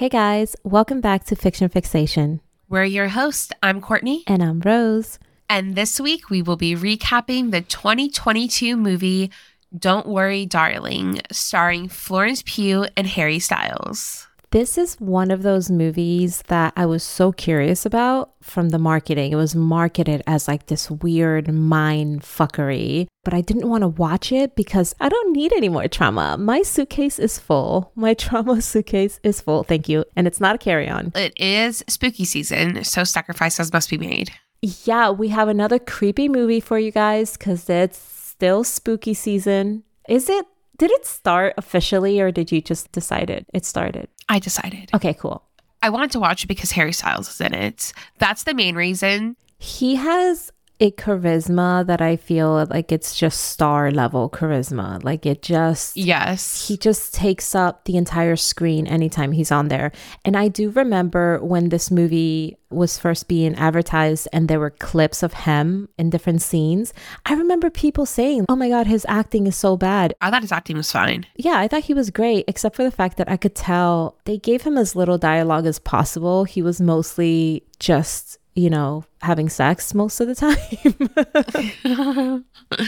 Hey guys, welcome back to Fiction Fixation. We're your hosts. I'm Courtney. And I'm Rose. And this week we will be recapping the 2022 movie Don't Worry, Darling, starring Florence Pugh and Harry Styles. This is one of those movies that I was so curious about from the marketing. It was marketed as like this weird mind fuckery, but I didn't want to watch it because I don't need any more trauma. My suitcase is full. My trauma suitcase is full. Thank you. And it's not a carry on. It is spooky season, so sacrifices must be made. Yeah, we have another creepy movie for you guys because it's still spooky season. Is it? Did it start officially or did you just decide it? It started. I decided. Okay, cool. I wanted to watch it because Harry Styles is in it. That's the main reason. He has a charisma that I feel like it's just star level charisma. Like it just Yes. he just takes up the entire screen anytime he's on there. And I do remember when this movie was first being advertised and there were clips of him in different scenes. I remember people saying, "Oh my god, his acting is so bad." I thought his acting was fine. Yeah, I thought he was great, except for the fact that I could tell they gave him as little dialogue as possible. He was mostly just, you know, having sex most of the time.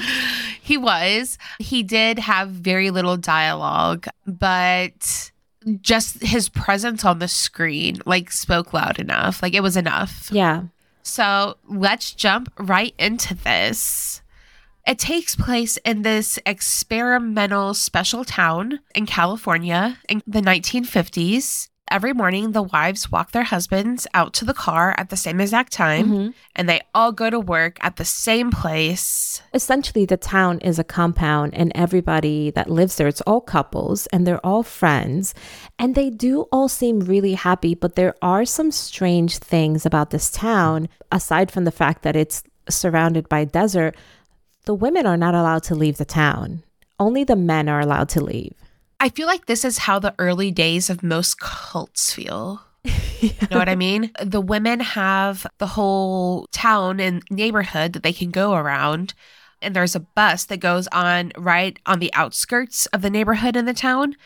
he was. He did have very little dialogue, but just his presence on the screen like spoke loud enough. Like it was enough. yeah. So let's jump right into this. It takes place in this experimental special town in California in the 1950s. Every morning, the wives walk their husbands out to the car at the same exact time, Mhm. and they all go to work at the same place. Essentially, the town is a compound, and everybody that lives there, it's all couples and they're all friends. And they do all seem really happy, but there are some strange things about this town, aside from the fact that it's surrounded by desert. The women are not allowed to leave the town, only the men are allowed to leave. I feel like this is how the early days of most cults feel. You know what I mean? The women have the whole town and neighborhood that they can go around. And there's a bus that goes on right on the outskirts of the neighborhood in the town.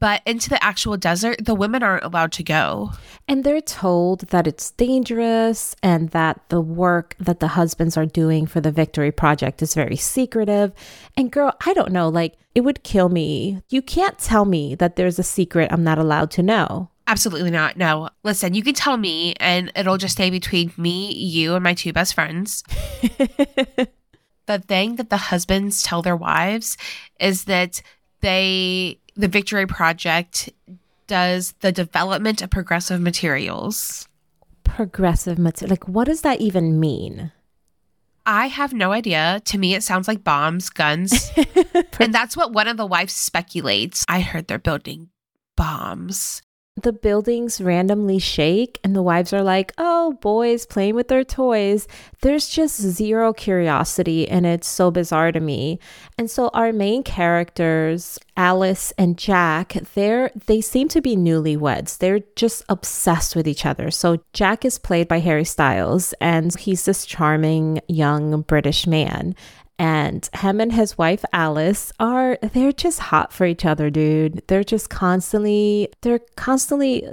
But into the actual desert, the women aren't allowed to go. And they're told that it's dangerous and that the work that the husbands are doing for the Victory Project is very secretive. And girl, I don't know, like it would kill me. You can't tell me that there's a secret I'm not allowed to know. Absolutely not. No. Listen, you can tell me, and it'll just stay between me, you, and my two best friends. the thing that the husbands tell their wives is that they, the Victory Project, does the development of progressive materials. Progressive material. Like, what does that even mean? I have no idea. To me, it sounds like bombs, guns. and that's what one of the wives speculates. I heard they're building bombs. The buildings randomly shake and the wives are like, oh, boys playing with their toys. There's just zero curiosity and it's so bizarre to me. And so our main characters, Alice and Jack, they're they seem to be newlyweds. They're just obsessed with each other. So Jack is played by Harry Styles and he's this charming young British man and him and his wife Alice are they're just hot for each other, dude. They're just constantly they're constantly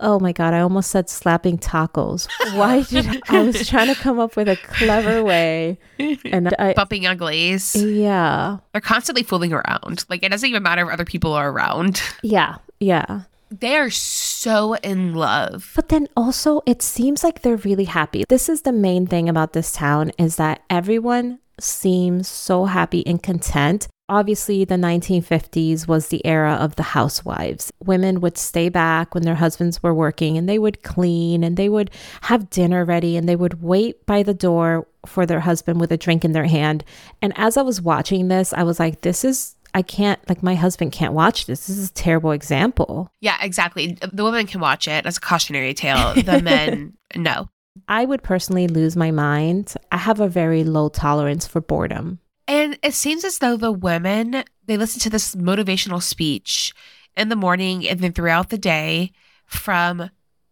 oh my god, I almost said slapping tacos. Why did I, I was trying to come up with a clever way and I Bumping uglies. yeah. They're constantly fooling around. Like, it doesn't even matter if other people are around. Yeah. Yeah. They are so in love. But then also it seems like they're really happy. This is the main thing about this town is that everyone seems so happy and content. Obviously, the 1950s was the era of the housewives. Women would stay back when their husbands were working and they would clean and they would have dinner ready and they would wait by the door for their husband with a drink in their hand. And as I was watching this, I was like, this is, I can't, like, my husband can't watch this. This is a terrible example. Yeah, exactly. The women can watch it as a cautionary tale. The men, no. I would personally lose my mind. I have a very low tolerance for boredom. And it seems as though the women, they listen to this motivational speech in the morning and then throughout the day from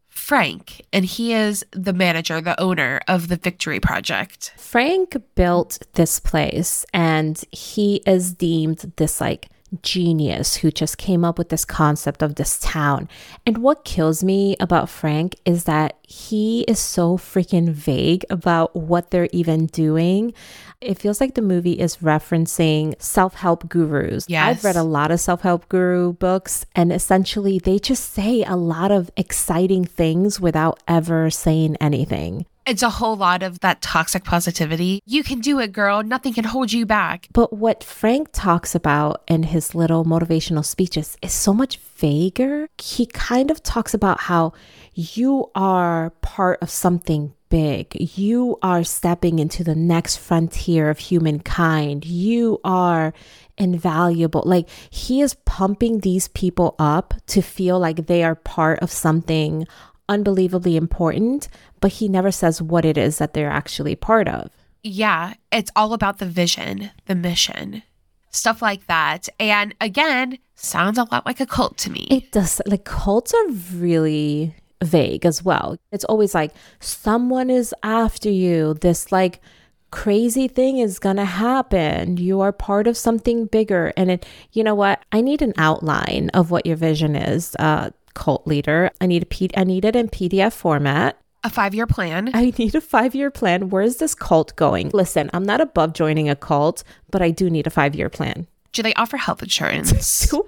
Frank. And he is the manager, the owner of the Victory Project. Frank built this place and he is deemed this like genius who just came up with this concept of this town. And what kills me about Frank is that he is so freaking vague about what they're even doing. It feels like the movie is referencing self help gurus. Yes. I've read a lot of self help guru books, and essentially they just say a lot of exciting things without ever saying anything. It's a whole lot of that toxic positivity. You can do it, girl. Nothing can hold you back. But what Frank talks about in his little motivational speeches is so much vaguer. He kind of talks about how you are part of something big. You are stepping into the next frontier of humankind. You are invaluable. Like he is pumping these people up to feel like they are part of something unbelievably important, but he never says what it is that they're actually part of. Yeah, it's all about the vision, the mission, stuff like that. And again, sounds a lot like a cult to me. It does. Like cults are really vague as well. It's always like someone is after you. This like crazy thing is going to happen. You are part of something bigger. And it, you know what? I need an outline of what your vision is. Uh, cult leader. I need a P- I need it in PDF format. a five year plan. I need a five year plan. Where is this cult going? Listen, I'm not above joining a cult, but I do need a five year plan. Do they offer health insurance?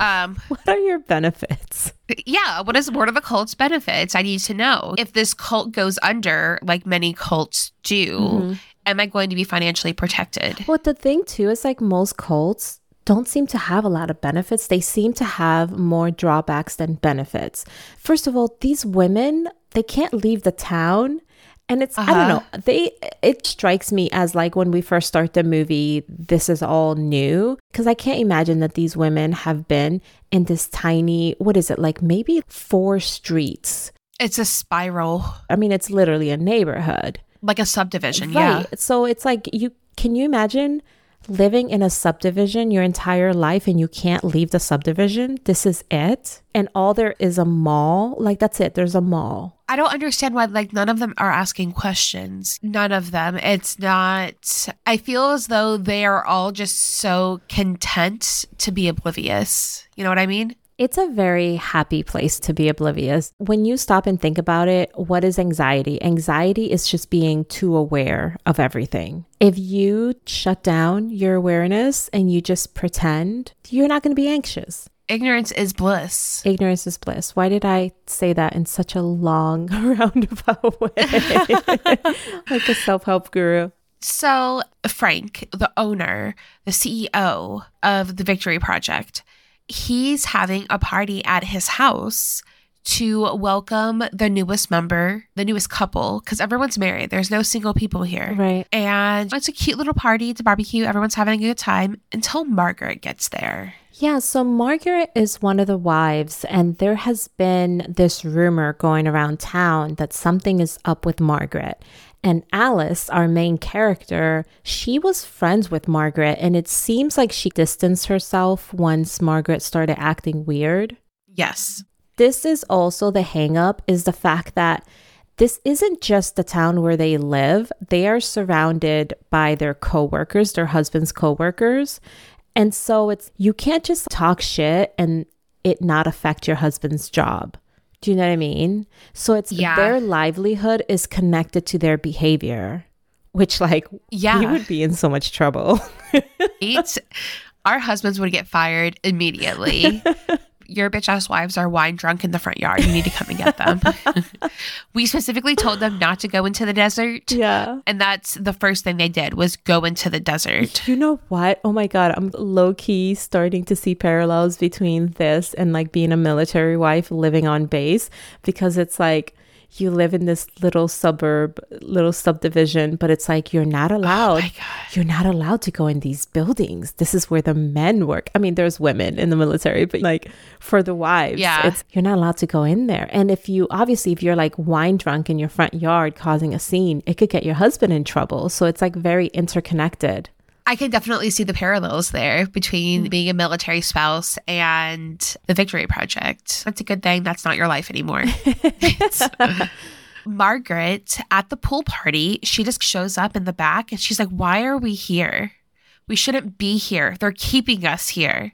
Um, what are your benefits? yeah, what is what are the cult's benefits? I need to know. If this cult goes under, like many cults do, am I going to be financially protected? Well, the thing too is like most cults don't seem to have a lot of benefits. They seem to have more drawbacks than benefits. First of all, these women, they can't leave the town. And it's I don't Uh-huh. know. They it strikes me as like when we first start the movie, this is all new because I can't imagine that these women have been in this tiny what is it like maybe four streets. It's a spiral, I mean, it's literally a neighborhood. like a subdivision. Yeah. So it's like you can you imagine living in a subdivision your entire life and you can't leave the subdivision? This is it. And all there is a mall. Like that's it. There's a mall. I don't understand why like none of them are asking questions. None of them. It's not I feel as though they are all just so content to be oblivious. You know what I mean? It's a very happy place to be oblivious. When you stop and think about it, what is anxiety? Anxiety is just being too aware of everything. If you shut down your awareness and you just pretend, you're not going to be anxious. Ignorance is bliss. Ignorance is bliss. Why did I say that in such a long, roundabout way? like a self help guru. So, Frank, the owner, the CEO of the Victory Project, he's having a party at his house to welcome the newest member, the newest couple, because everyone's married. There's no single people here. Right. And it's a cute little party. It's a barbecue. Everyone's having a good time until Margaret gets there. Yeah, so Margaret is one of the wives, and there has been this rumor going around town that something is up with Margaret. And Alice, our main character, she was friends with Margaret, and it seems like she distanced herself once Margaret started acting weird. Yes. This is also the hangup is the fact that this isn't just the town where they live. They are surrounded by their coworkers, their husband's coworkers. And so it's you can't just talk shit and it not affect your husband's job. Do you know what I mean? So it's Yeah. their livelihood is connected to their behavior, which like Yeah. we would be in so much trouble. Eight, our husbands would get fired immediately. Your bitch ass wives are wine drunk in the front yard. You need to come and get them. we specifically told them not to go into the desert. yeah. And that's the first thing they did was go into the desert. You know what? Oh my God. I'm low key starting to see parallels between this and like being a military wife living on base because it's like you live in this little suburb, little subdivision, but it's like you're not oh allowed. Oh my God. You're not allowed to go in these buildings. This is where the men work. I mean, there's women in the military, but like for the wives, Yeah. it's you're not allowed to go in there. And if you obviously if you're like wine drunk in your front yard causing a scene, it could get your husband in trouble. So it's like very interconnected. I can definitely see the parallels there between mm. being a military spouse and the Victory Project. That's a good thing. That's not your life anymore. Margaret at the pool party, she just shows up in the back and she's like, Why are we here? We shouldn't be here. They're keeping us here.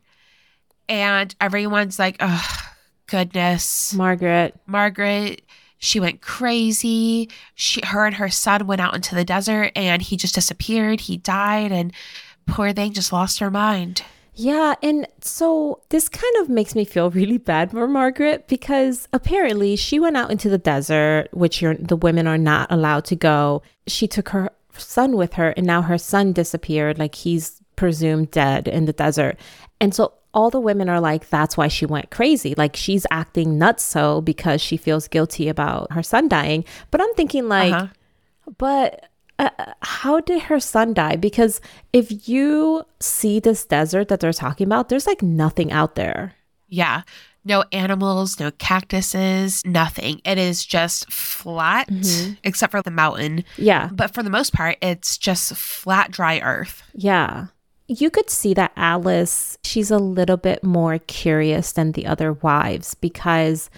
And everyone's like, oh, goodness. Margaret. Margaret, she went crazy. She, her and her son went out into the desert and he just disappeared. He died. And poor thing just lost her mind. Yeah, and so this kind of makes me feel really bad for Margaret because apparently she went out into the desert, which the women are not allowed to go. She took her son with her, and now her son disappeared, like he's presumed dead in the desert. And so all the women are like, that's why she went crazy. Like she's acting nuts so because she feels guilty about her son dying. But I'm thinking, like, uh-huh. but uh, how did her son die? Because if you see this desert that they're talking about, there's like nothing out there. Yeah. No animals, no cactuses, nothing. It is just flat, mm-hmm. except for the mountain. Yeah. But for the most part, it's just flat, dry earth. Yeah. You could see that Alice, she's a little bit more curious than the other wives because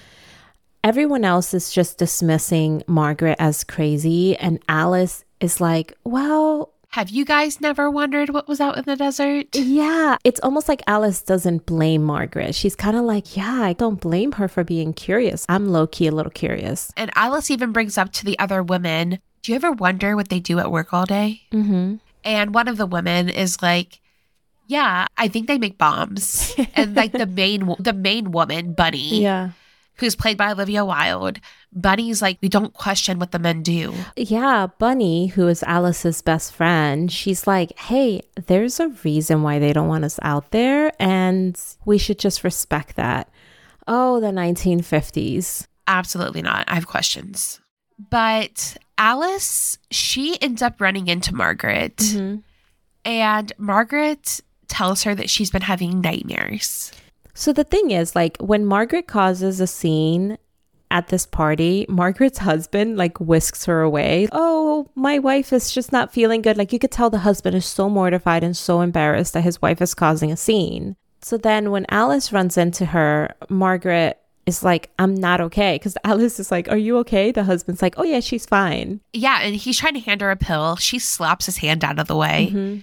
everyone else is just dismissing Margaret as crazy. And Alice is like, well, have you guys never wondered what was out in the desert? Yeah. It's almost like Alice doesn't blame Margaret. She's kind of like, yeah, I don't blame her for being curious. I'm low key a little curious. And Alice even brings up to the other women, do you ever wonder what they do at work all day? Mm-hmm. And one of the women is like, yeah, I think they make bombs. and like the main the main woman, Bunny. Yeah. Who's played by Olivia Wilde. Bunny's like, we don't question what the men do. Yeah, Bunny, who is Alice's best friend, she's like, hey, there's a reason why they don't want us out there, and we should just respect that. Oh, the 1950s. Absolutely not. I have questions. But Alice, she ends up running into Margaret. Mm-hmm. And Margaret tells her that she's been having nightmares. So the thing is, like, when Margaret causes a scene at this party, Margaret's husband like whisks her away. Oh, my wife is just not feeling good. Like, you could tell the husband is so mortified and so embarrassed that his wife is causing a scene. So then when Alice runs into her, Margaret is like, I'm not okay. Because Alice is like, Are you okay? The husband's like, Oh, yeah, she's fine. Yeah. And he's trying to hand her a pill. She slaps his hand out of the way. Mm-hmm.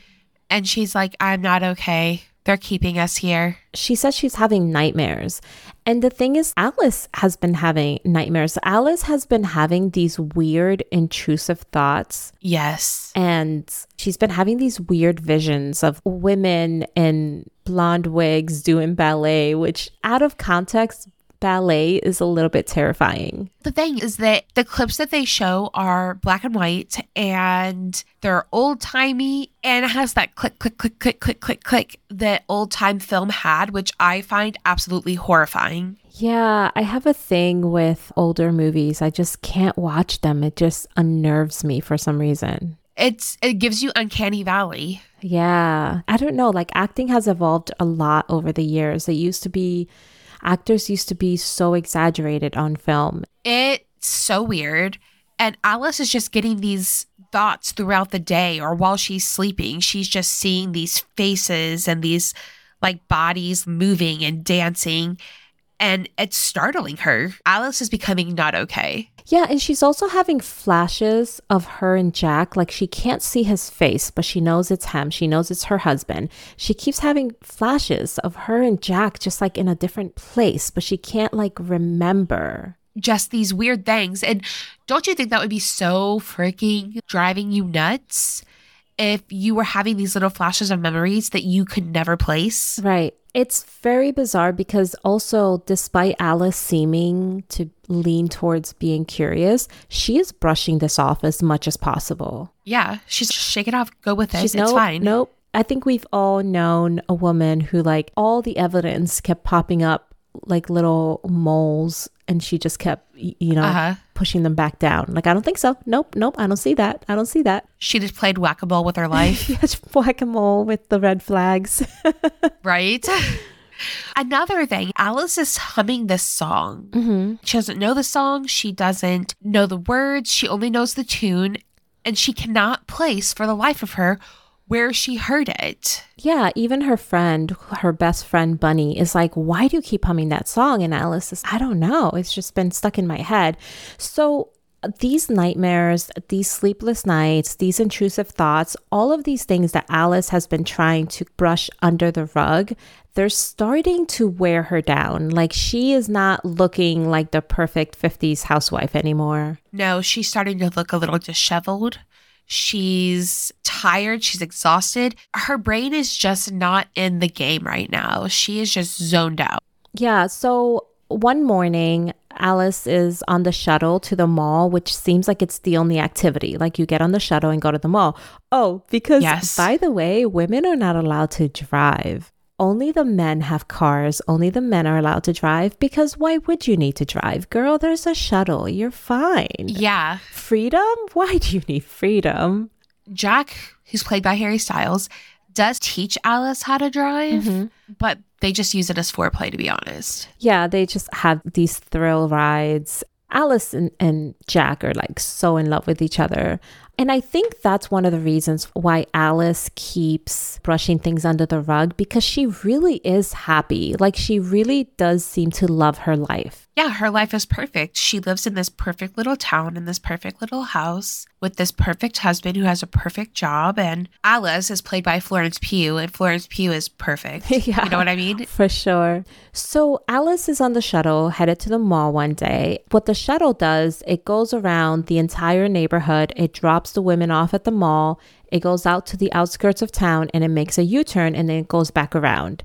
And she's like, I'm not okay. They're keeping us here. She says she's having nightmares. And the thing is, Alice has been having nightmares. Alice has been having these weird, intrusive thoughts. Yes. And she's been having these weird visions of women in blonde wigs doing ballet, which out of context ballet is a little bit terrifying. The thing is that the clips that they show are black and white and they're old timey and it has that click, click, click, click, click, click, click that old time film had, which I find absolutely horrifying. Yeah, I have a thing with older movies. I just can't watch them. It just unnerves me for some reason. It's it gives you uncanny valley. Yeah. I don't know, like acting has evolved a lot over the years. It used to be actors used to be so exaggerated on film. It's so weird. And Alice is just getting these thoughts throughout the day or while she's sleeping. She's just seeing these faces and these like bodies moving and dancing. And it's startling her. Alice is becoming not okay. Yeah, and she's also having flashes of her and Jack. Like she can't see his face, but she knows it's him. She knows it's her husband. She keeps having flashes of her and Jack just like in a different place, but she can't like remember. Just these weird things. And don't you think that would be so freaking driving you nuts? If you were having these little flashes of memories that you could never place. Right. It's very bizarre because also, despite Alice seeming to lean towards being curious, she is brushing this off as much as possible. Yeah, she's shake it off, go with it. She's, it's nope, fine. Nope. I think we've all known a woman who, like, all the evidence kept popping up like little moles and she just kept you know uh-huh. Pushing them back down like i don't think so nope nope i don't see that i don't see that she just played whack-a-mole with her life yes whack-a-mole with the red flags right Another thing, Alice is humming this song. Mm-hmm. She doesn't know the song. She doesn't know the words. She only knows the tune. And she cannot place for the life of her where she heard it. Yeah, even her friend, her best friend Bunny, is like, Why do you keep humming that song? And Alice says, I don't know. It's just been stuck in my head. So these nightmares, these sleepless nights, these intrusive thoughts, all of these things that Alice has been trying to brush under the rug, they're starting to wear her down. Like she is not looking like the perfect 50s housewife anymore. No, she's starting to look a little disheveled. She's tired. She's exhausted. Her brain is just not in the game right now. She is just zoned out. Yeah. So one morning, Alice is on the shuttle to the mall, which seems like it's the only activity. Like you get on the shuttle and go to the mall. Oh, because Yes. by the way, women are not allowed to drive. Only the men have cars. Only the men are allowed to drive because why would you need to drive? Girl, there's a shuttle. You're fine. Yeah. Freedom? Why do you need freedom? Jack, who's played by Harry Styles, does teach Alice how to drive, Mm-hmm. but they just use it as foreplay, to be honest. Yeah, they just have these thrill rides. Alice and, and Jack are like so in love with each other. And I think that's one of the reasons why Alice keeps brushing things under the rug because she really is happy. Like she really does seem to love her life. Yeah, her life is perfect. She lives in this perfect little town, in this perfect little house, with this perfect husband who has a perfect job. And Alice is played by Florence Pugh, and Florence Pugh is perfect. Yeah. You know what I mean? For sure. So Alice is on the shuttle headed to the mall one day. What the shuttle does, it goes around the entire neighborhood. It drops the women off at the mall. It goes out to the outskirts of town and it makes a U-turn and then it goes back around.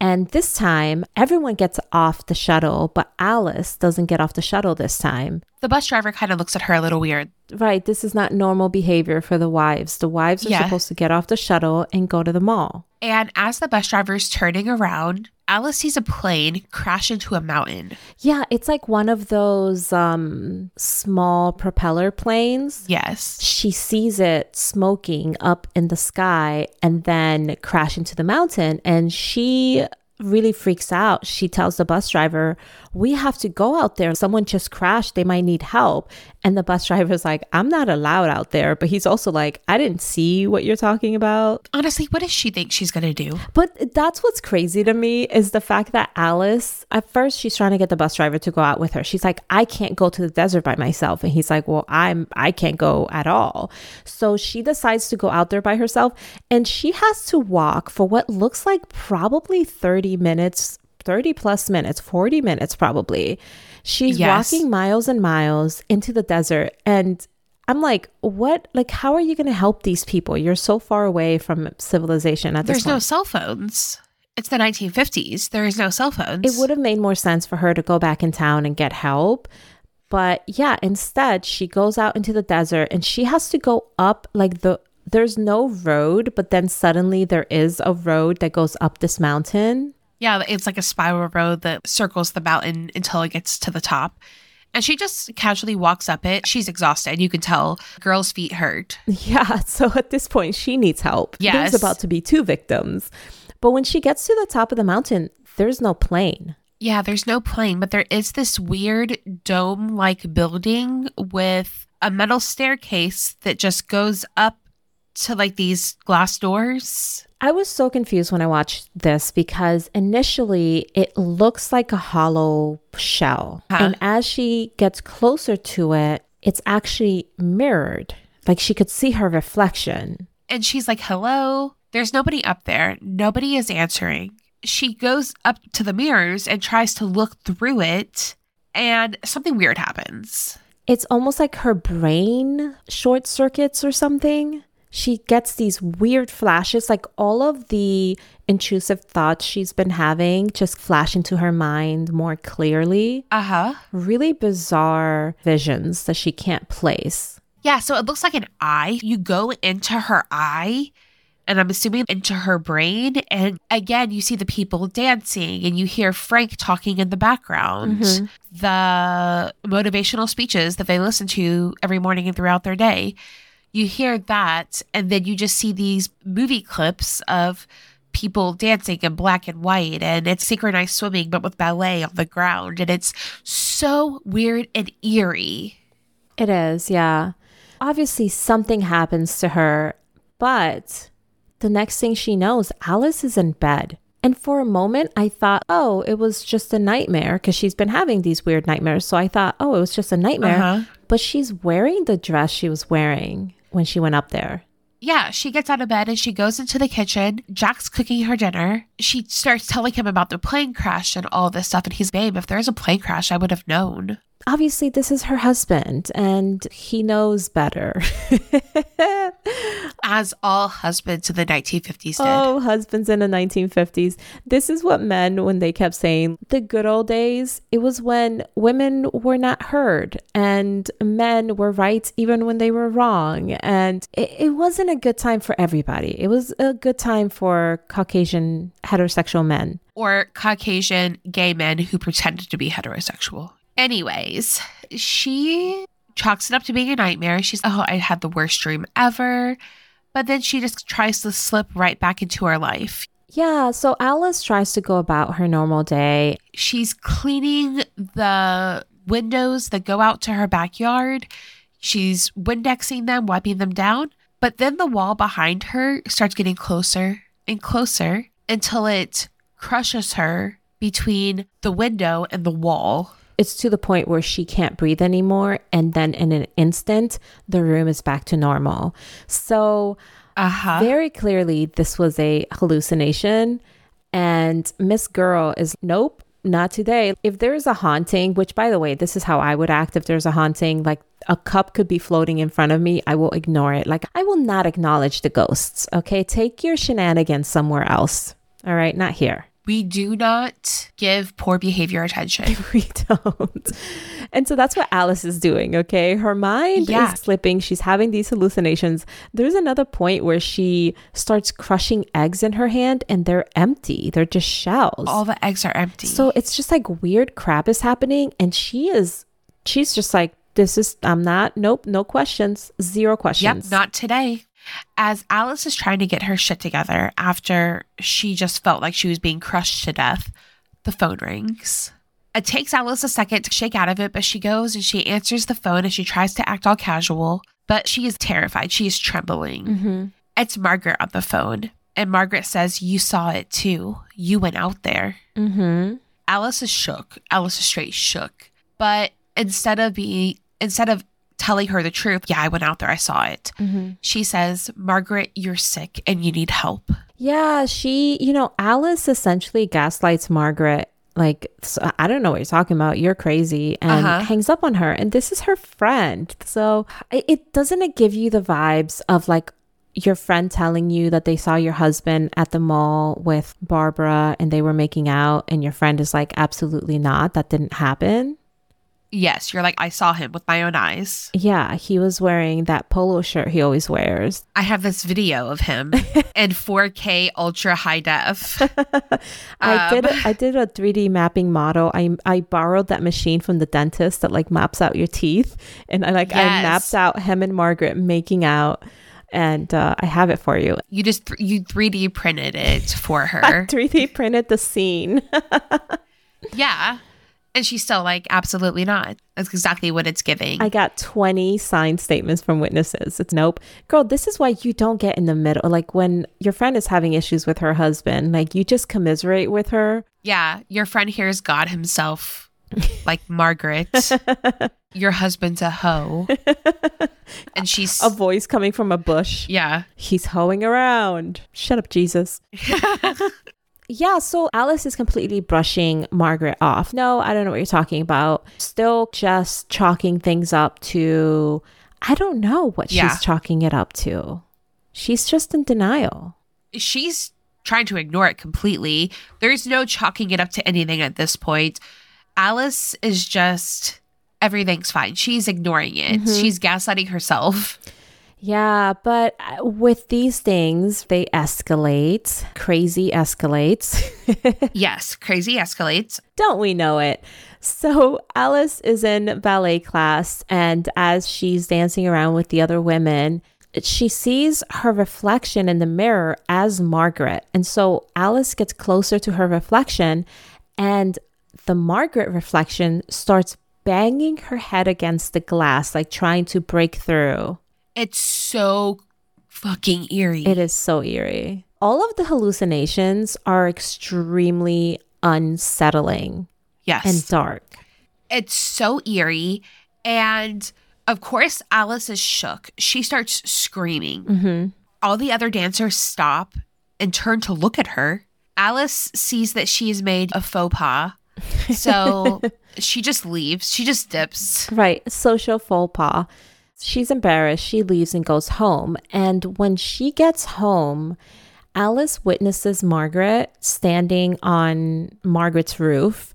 And this time, everyone gets off the shuttle, but Alice doesn't get off the shuttle this time. The bus driver kind of looks at her a little weird. Right, this is not normal behavior for the wives. The wives are Yeah. supposed to get off the shuttle and go to the mall. And as the bus driver's turning around, Alice sees a plane crash into a mountain. Yeah, it's like one of those um small propeller planes. Yes. She sees it smoking up in the sky and then crash into the mountain and she really freaks out. She tells the bus driver, "We have to go out there. Someone just crashed. They might need help." And the bus driver's like, "I'm not allowed out there." But he's also like, "I didn't see what you're talking about." Honestly, what does she think she's going to do? But that's what's crazy to me is the fact that Alice, at first, she's trying to get the bus driver to go out with her. She's like, I can't go to the desert by myself. And he's like, Well, I'm, I can't go at all. So she decides to go out there by herself and she has to walk for what looks like probably 30 minutes, 30 plus minutes, 40 minutes probably. She's Yes. walking miles and miles into the desert and I'm like, what? Like, how are you going to help these people? You're so far away from civilization at this There's no cell phones. It's the 1950s. There is no cell phones. It would have made more sense for her to go back in town and get help. But yeah, instead, she goes out into the desert and she has to go up like the there's no road, but then suddenly there is a road that goes up this mountain. Yeah, it's like a spiral road that circles the mountain until it gets to the top. And she just casually walks up it. She's exhausted. You can tell. Girl's feet hurt. Yeah, so at this point, she needs help. Yes. There's about to be two victims. But when she gets to the top of the mountain, there's no plane. Yeah, there's no plane, but there is this weird dome like building with a metal staircase that just goes up to like these glass doors. I was so confused when I watched this because initially it looks like a hollow shell. Huh. And as she gets closer to it, it's actually mirrored. Like she could see her reflection. And she's like, hello. There's nobody up there. Nobody is answering. She goes up to the mirrors and tries to look through it, and something weird happens. It's almost like her brain short circuits or something. She gets these weird flashes, like all of the intrusive thoughts she's been having just flash into her mind more clearly. Uh huh. Really bizarre visions that she can't place. Yeah, so it looks like an eye. You go into her eye, and I'm assuming into her brain. And again, you see the people dancing, and you hear Frank talking in the background. Mhm. The motivational speeches that they listen to every morning and throughout their day. You hear that, and then you just see these movie clips of people dancing in black and white, and it's synchronized swimming, but with ballet on the ground. And it's so weird and eerie. It is, yeah. Obviously, something happens to her, but the next thing she knows, Alice is in bed. And for a moment, I thought, oh, it was just a nightmare because she's been having these weird nightmares. So I thought, oh, it was just a nightmare. Uh-huh. but she's wearing the dress she was wearing when she went up there. Yeah, she gets out of bed and she goes into the kitchen. Jack's cooking her dinner. She starts telling him about the plane crash and all this stuff. And he's, babe, if there's a plane crash, I would have known. Obviously, this is her husband and he knows better. As all husbands in the 1950s did. Oh, husbands in the 1950s. This is what men, when they kept saying the good old days, it was when women were not heard and men were right even when they were wrong. And it, it wasn't a good time for everybody. It was a good time for Caucasian heterosexual men. Or Caucasian gay men who pretended to be heterosexual. Anyways, she chalks it up to being a nightmare. She's, oh, I had the worst dream ever. But then she just tries to slip right back into her life. Yeah, so Alice tries to go about her normal day. She's cleaning the windows that go out to her backyard. She's Windexing them, wiping them down. But then the wall behind her starts getting closer and closer until it crushes her between the window and the wall. It's to the point where she can't breathe anymore. And then in an instant, the room is back to normal. So, Uh-huh. very clearly, this was a hallucination. And Miss Girl is, nope, not today. If there's a haunting, which by the way, this is how I would act if there's a haunting, like a cup could be floating in front of me, I will ignore it. Like, I will not acknowledge the ghosts. Okay. Take your shenanigans somewhere else. All right. Not here. We do not give poor behavior attention. we don't. And so that's what Alice is doing, okay? Her mind Yeah. is slipping. She's having these hallucinations. There's another point where she starts crushing eggs in her hand and they're empty. They're just shells. All the eggs are empty. so it's just like weird crap is happening and she is she's just like this is I'm not nope, no questions. Zero questions. Yep, questions. not today. As Alice is trying to get her shit together after she just felt like she was being crushed to death, the phone rings. It takes Alice a second to shake out of it, but she goes and she answers the phone and she tries to act all casual, but she is terrified. She is trembling. Mhm. It's Margaret on the phone, and Margaret says, You saw it too. You went out there. Mhm. Alice is shook. Alice is straight shook. But instead of being, instead of telling her the truth, yeah, I went out there, I saw it. Mhm. She says, Margaret, you're sick and you need help. Yeah, she, you know, Alice essentially gaslights Margaret. Like, I don't know what you're talking about. You're crazy. And Uh-huh. hangs up on her. And this is her friend. So it, it doesn't it give you the vibes of like your friend telling you that they saw your husband at the mall with Barbara and they were making out. And your friend is like, absolutely not. That didn't happen. Yes, you're like, I saw him with my own eyes. Yeah, he was wearing that polo shirt he always wears. I have this video of him in 4K ultra high def. I did Um, I did a 3D mapping model. I I borrowed that machine from the dentist that like maps out your teeth and I like I Yes. mapped out him and Margaret making out and uh, I have it for you. You just, th- you 3D printed it for I her. 3D printed the scene. yeah. And she's still like, absolutely not. That's exactly what it's giving. I got 20 signed statements from witnesses. It's nope. Girl, this is why you don't get in the middle. Like when your friend is having issues with her husband, like you just commiserate with her. Yeah, your friend hears God himself, like Margaret. your husband's a hoe. And she's, A voice coming from a bush. yeah. He's hoeing around. Shut up, Jesus. yeah, so Alice is completely brushing Margaret off. No, I don't know what you're talking about. Still just chalking things up to, I don't know what Yeah. she's chalking it up to. She's just in denial. She's trying to ignore it completely. There's no chalking it up to anything at this point. Alice is just, everything's fine. She's ignoring it. Mm-hmm. She's gaslighting herself. Yeah, but uh, with these things, they escalate. Crazy escalates. yes, crazy escalates. Don't we know it? So Alice is in ballet class, and as she's dancing around with the other women, she sees her reflection in the mirror as Margaret. And so Alice gets closer to her reflection, and the Margaret reflection starts banging her head against the glass, like trying to break through. It's so fucking eerie. It is so eerie. All of the hallucinations are extremely unsettling yes. and dark. it's so eerie and Of course, Alice is shook. She starts screaming. Mm-hmm. All the other dancers stop and turn to look at her. Alice sees that she has made a faux pas. So she just leaves. She just dips. Right. Social faux pas. She's embarrassed. She leaves and goes home. And when she gets home, Alice witnesses Margaret standing on Margaret's roof.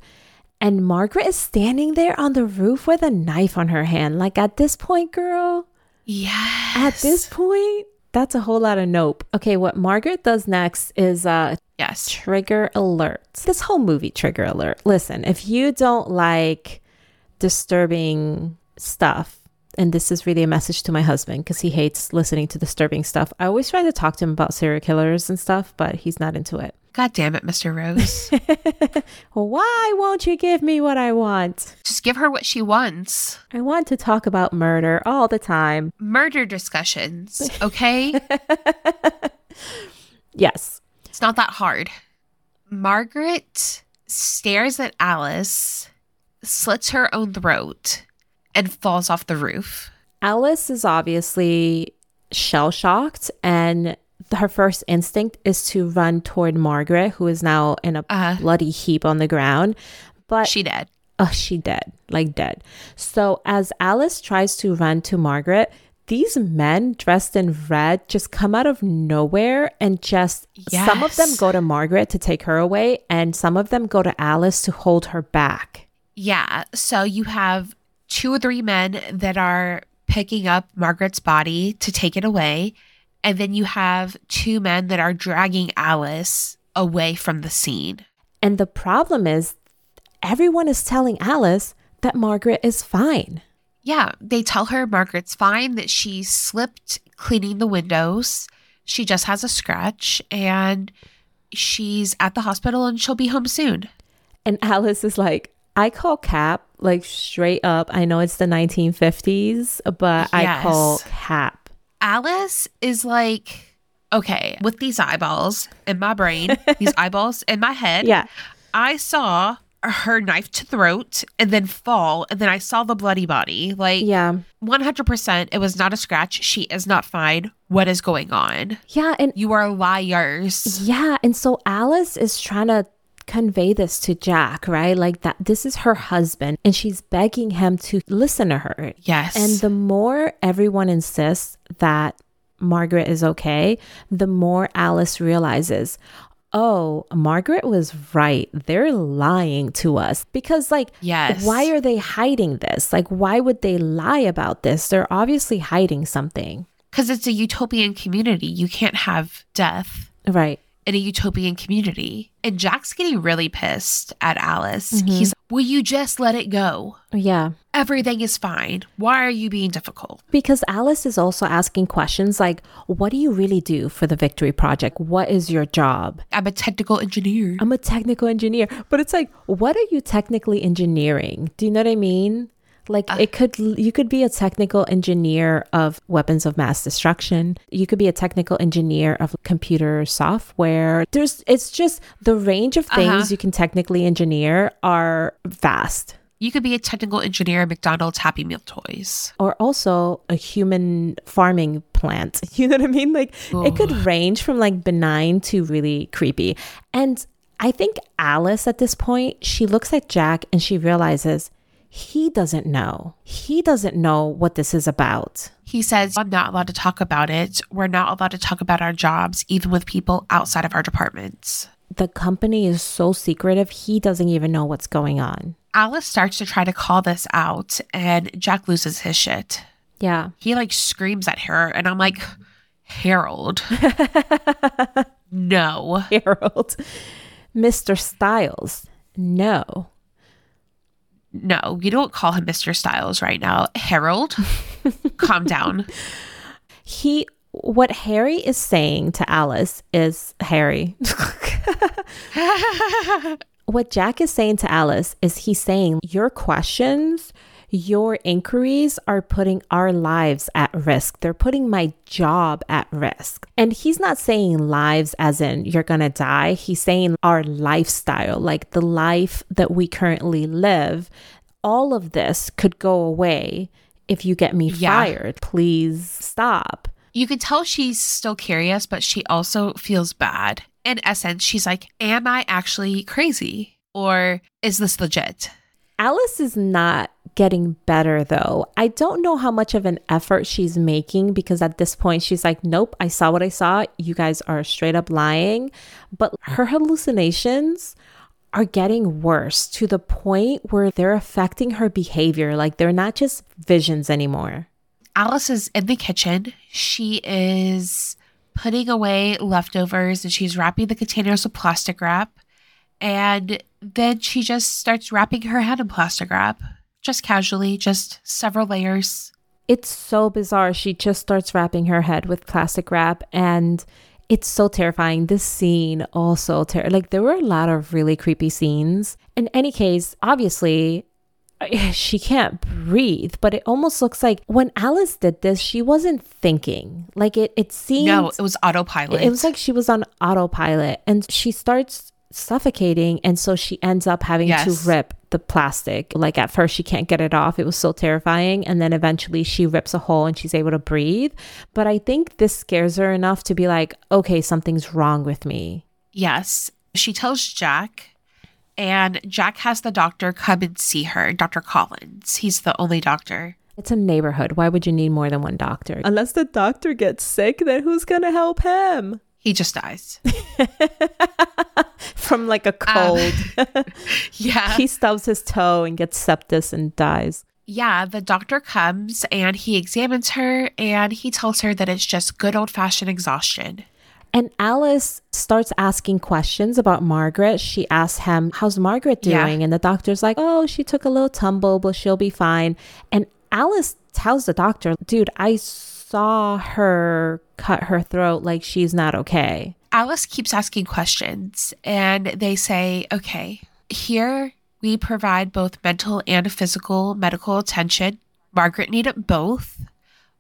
And Margaret is standing there on the roof with a knife on her hand. Like at this point, girl, Yes. at this point, that's a whole lot of nope. Okay, what Margaret does next is uh Yes. trigger alert. This whole movie trigger alert. Listen, if you don't like disturbing stuff, and this is really a message to my husband because he hates listening to disturbing stuff. I always try to talk to him about serial killers and stuff, but he's not into it. God damn it, Mr. Rose. Why won't you give me what I want? just give her what she wants. I want to talk about murder all the time. Murder discussions, okay? Yes. it's not that hard. Margaret stares at Alice, slits her own throat, and falls off the roof. Alice is obviously shell shocked, and her first instinct is to run toward Margaret, who is now in a Uh, bloody heap on the ground. But she dead. oh, she dead, like dead. So as Alice tries to run to Margaret, these men dressed in red just come out of nowhere and just some of them go to Margaret to take her away, and some of them go to Alice to hold her back. Yeah. So you have two or three men that are picking up Margaret's body to take it away. And then you have two men that are dragging Alice away from the scene. And the problem is, everyone is telling Alice that Margaret is fine. Yeah. They tell her Margaret's fine, that she slipped cleaning the windows. She just has a scratch and she's at the hospital and she'll be home soon. And Alice is like, I call Cap, like straight up. I know it's the 1950s, but I call Cap. Alice is like, okay, with these eyeballs in my brain, these eyeballs in my head, Yeah. I saw her knife to throat and then fall, and then I saw the bloody body. Like, Yeah. 100%, it was not a scratch. She is not fine. What is going on? Yeah. And You are liars. yeah. And so Alice is trying to convey this to Jack, right? Like that this is her husband and she's begging him to listen to her. Yes. And the more everyone insists that Margaret is okay, the more Alice realizes, oh, Margaret was right. They're lying to us. Because, like, Yes. why are they hiding this? Like, why would they lie about this? They're obviously hiding something. Because it's a utopian community. You can't have death Right. In a utopian community. And Jack's getting really pissed at Alice. Mm-hmm. He's, will you just let it go? Yeah. Everything is fine. Why are you being difficult? Because Alice is also asking questions like, what do you really do for the Victory Project? What is your job? I'm a technical engineer. I'm a technical engineer. But it's like, what are you technically engineering? Do you know what I mean? Like it could you could be a technical engineer of weapons of mass destruction. You could be a technical engineer of computer software. There's it's just the range of things Uh-huh. you can technically engineer are vast. You could be a technical engineer at McDonald's Happy Meal Toys. Or also a human farming plant. You know what I mean? Like it could range from like benign to really creepy. And I think Alice at this point, she looks at Jack and she realizes he doesn't know. He doesn't know what this is about. He says, I'm not allowed to talk about it. We're not allowed to talk about our jobs, even with people outside of our departments. The company is so secretive, he doesn't even know what's going on. Alice starts to try to call this out, and Jack loses his shit. Yeah. He like screams at her, and I'm like, Harold. no. Harold. Mr. Styles. No. No, you don't call him Mr. Styles right now. Harold, calm down. He what Harry is saying to Alice is Harry. what Jack is saying to Alice is he's saying your questions, your inquiries are putting our lives at risk. They're putting my job at risk. And he's not saying lives as in you're going to die. He's saying our lifestyle, like the life that we currently live. All of this could go away if you get me Yeah. fired, please stop. You can tell she's still curious, but she also feels bad. In essence, she's like, Am I actually crazy? Or is this legit? Alice is not getting better though. I don't know how much of an effort she's making because at this point she's like, nope, I saw what I saw. You guys are straight up lying. But her hallucinations are getting worse to the point where they're affecting her behavior. Like they're not just visions anymore. Alice is in the kitchen. She is putting away leftovers and she's wrapping the containers with plastic wrap. And then she just starts wrapping her head in plastic wrap, just casually, just several layers. It's so bizarre. She just starts wrapping her head with plastic wrap and it's so terrifying. This scene also ter- like there were a lot of really creepy scenes. In any case, obviously she can't breathe, but it almost looks like when Alice did this, she wasn't thinking. Like it it seemed No, it was autopilot. it was like she was on autopilot and she starts suffocating and so she ends up having Yes. to rip the plastic like at first she can't get it off it was so terrifying and then eventually she rips a hole and she's able to breathe but i think this scares her enough to be like okay something's wrong with me Yes. She tells Jack, and Jack has the doctor come and see her, Dr. Collins. He's the only doctor. it's a neighborhood why would you need more than one doctor unless the doctor gets sick then who's gonna help him He just dies. from like a uh, cold yeah. he stubs his toe and gets sepsis and dies Yeah. The doctor comes and he examines her and he tells her that it's just good old fashioned exhaustion. And Alice starts asking questions about Margaret. She asks him, How's Margaret Yeah. doing? And the doctor's like, Oh, she took a little tumble, but she'll be fine. And Alice tells the doctor, Dude, I saw her cut her throat like she's not okay. Alice keeps asking questions and they say, okay, here we provide both mental and physical medical attention. Margaret needed both,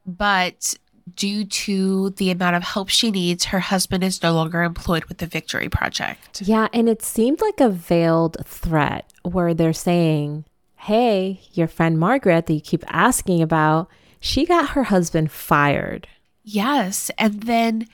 but due to the amount of help she needs, her husband is no longer employed with the Victory Project. Yeah, and it seemed like a veiled threat where they're saying, Hey, your friend Margaret that you keep asking about, she got her husband fired. Yes. And then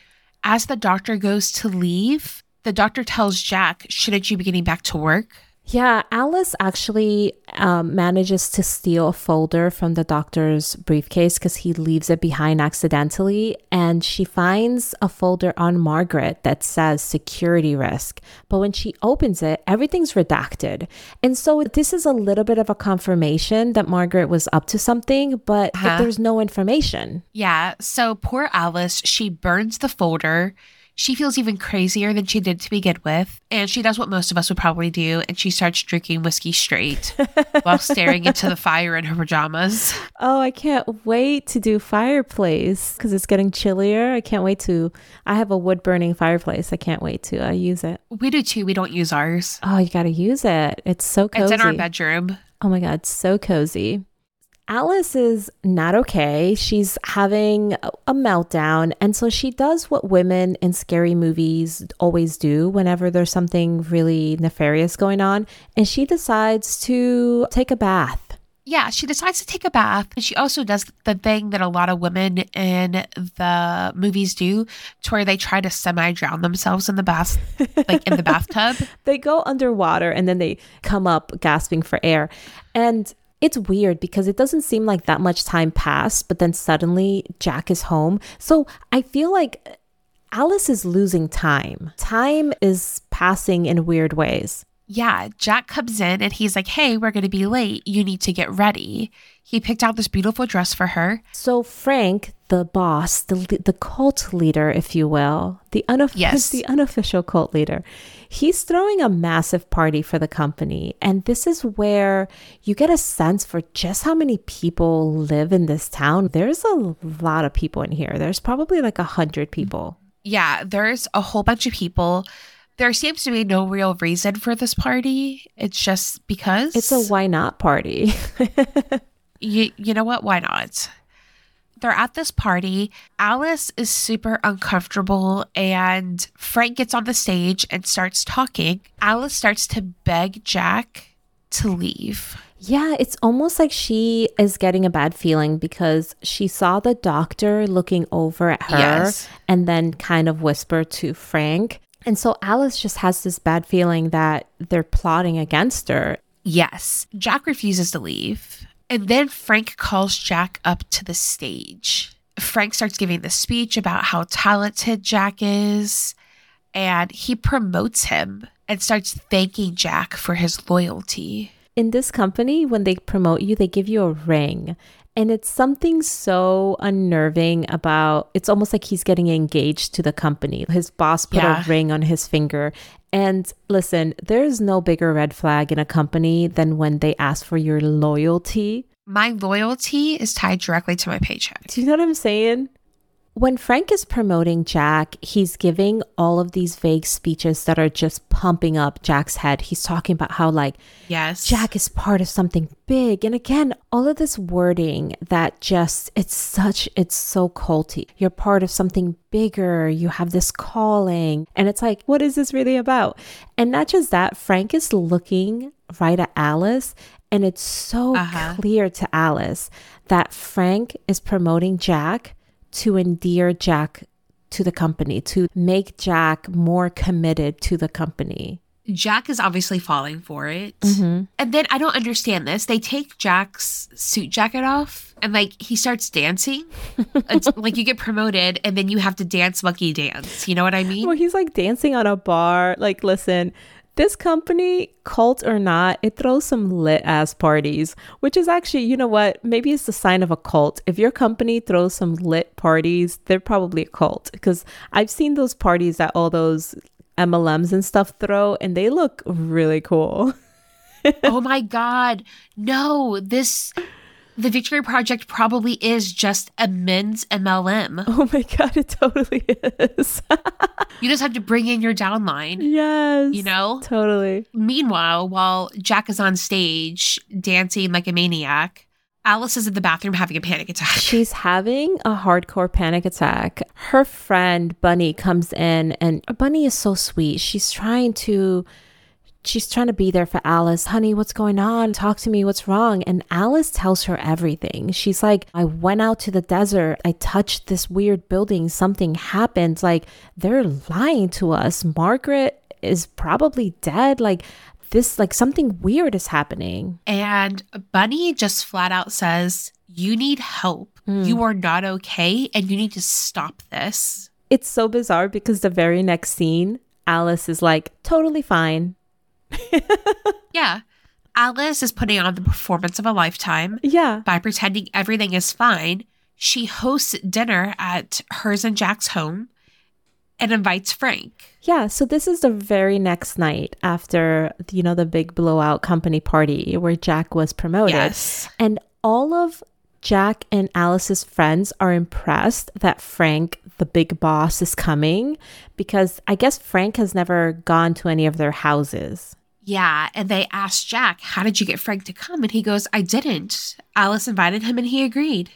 as the doctor goes to leave, the doctor tells Jack, shouldn't you be getting back to work? Yeah, Alice actually um, manages to steal a folder from the doctor's briefcase because he leaves it behind accidentally. And she finds a folder on Margaret that says security risk. But when she opens it, everything's redacted. And so this is a little bit of a confirmation that Margaret was up to something, but Uh-huh. there's no information. Yeah. So poor Alice, she burns the folder. She feels even crazier than she did to begin with. And she does what most of us would probably do. And she starts drinking whiskey straight while staring into the fire in her pajamas. Oh, I can't wait to do fireplace because it's getting chillier. I can't wait to. I have a wood burning fireplace. I can't wait to uh, use it. We do too. We don't use ours. Oh, you got to use it. It's so cozy. It's in our bedroom. Oh my God, so cozy. Alice is not okay. She's having a meltdown. And so she does what women in scary movies always do whenever there's something really nefarious going on. And she decides to take a bath. Yeah, she decides to take a bath. And she also does the thing that a lot of women in the movies do, to where they try to semi drown themselves in the bath, like in the bathtub. they go underwater and then they come up gasping for air. And it's weird because it doesn't seem like that much time passed, but then suddenly Jack is home. So I feel like Alice is losing time. Time is passing in weird ways. Yeah, Jack comes in and he's like, Hey, we're going to be late. You need to get ready. He picked out this beautiful dress for her. So Frank, the boss, the the cult leader, if you will, the unof- Yes. the unofficial cult leader, he's throwing a massive party for the company, and this is where you get a sense for just how many people live in this town. There's a lot of people in here. There's probably like a hundred people. Yeah, there's a whole bunch of people. There seems to be no real reason for this party. It's just because It's a why not party. you, you know what? Why not? They're at this party. Alice is super uncomfortable, and Frank gets on the stage and starts talking. Alice starts to beg Jack to leave. Yeah, it's almost like she is getting a bad feeling because she saw the doctor looking over at her Yes. and then kind of whisper to Frank. And so Alice just has this bad feeling that they're plotting against her. Yes. Jack refuses to leave. And then Frank calls Jack up to the stage. Frank starts giving the speech about how talented Jack is, and he promotes him and starts thanking Jack for his loyalty. In this company, when they promote you, they give you a ring. And it's something so unnerving about it's almost like he's getting engaged to the company. His boss put Yeah. a ring on his finger. And listen, there's no bigger red flag in a company than when they ask for your loyalty. My loyalty is tied directly to my paycheck. Do you know what I'm saying? When Frank is promoting Jack, he's giving all of these vague speeches that are just pumping up Jack's head. He's talking about how, like, Yes. Jack is part of something big. And again, all of this wording that just, it's such, it's so culty. You're part of something bigger. You have this calling. And it's like, what is this really about? And not just that, Frank is looking right at Alice. And it's so Uh-huh. clear to Alice that Frank is promoting Jack to endear Jack to the company, to make Jack more committed to the company. Jack is obviously falling for it. Mm-hmm. And then I don't understand this. They take Jack's suit jacket off and like he starts dancing. it's like you get promoted and then you have to dance monkey dance. You know what I mean? Well, he's like dancing on a bar. Like, listen, this company, cult or not, it throws some lit ass parties, which is actually, you know what? Maybe it's the sign of a cult. If your company throws some lit parties, they're probably a cult. Because I've seen those parties that all those MLMs and stuff throw, and they look really cool. oh my God. No, this, the Victory Project probably is just a men's MLM. Oh my God, it totally is. You just have to bring in your downline, yes. you know? Totally. Meanwhile, while Jack is on stage dancing like a maniac, Alice is in the bathroom having a panic attack. She's having a hardcore panic attack. Her friend Bunny comes in and Bunny is so sweet. She's trying to she's trying to be there for Alice. Honey, what's going on? Talk to me. What's wrong? And Alice tells her everything. She's like, I went out to the desert. I touched this weird building. Something happened. Like, they're lying to us. Margaret is probably dead. Like, this, like, something weird is happening. And Bunny just flat out says, You need help. Hmm. You are not okay, and you need to stop this. It's so bizarre because the very next scene, Alice is like, totally fine. Yeah. Alice is putting on the performance of a lifetime Yeah. by pretending everything is fine. She hosts dinner at hers and Jack's home and invites Frank. Yeah. So this is the very next night after, you know, the big blowout company party where Jack was promoted. Yes. And all of Jack and Alice's friends are impressed that Frank, the big boss, is coming because I guess Frank has never gone to any of their houses. Yeah. And they asked Jack, How did you get Frank to come? And he goes, I didn't. Alice invited him and he agreed.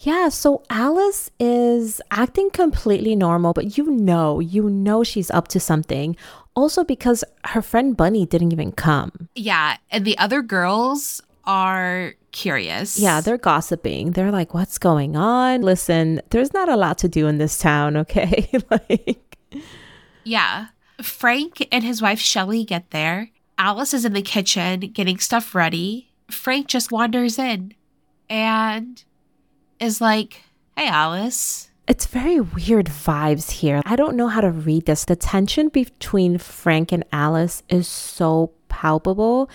Yeah, so Alice is acting completely normal, but you know, you know she's up to something. Also because her friend Bunny didn't even come. Yeah. And the other girls are curious. Yeah, they're gossiping. They're like, "What's going on?" Listen, there's not a lot to do in this town, okay? like Yeah. Frank and his wife Shelly get there. Alice is in the kitchen getting stuff ready. Frank just wanders in and is like, Hey, Alice. it's very weird vibes here. I don't know how to read this. The tension between Frank and Alice is so palpable,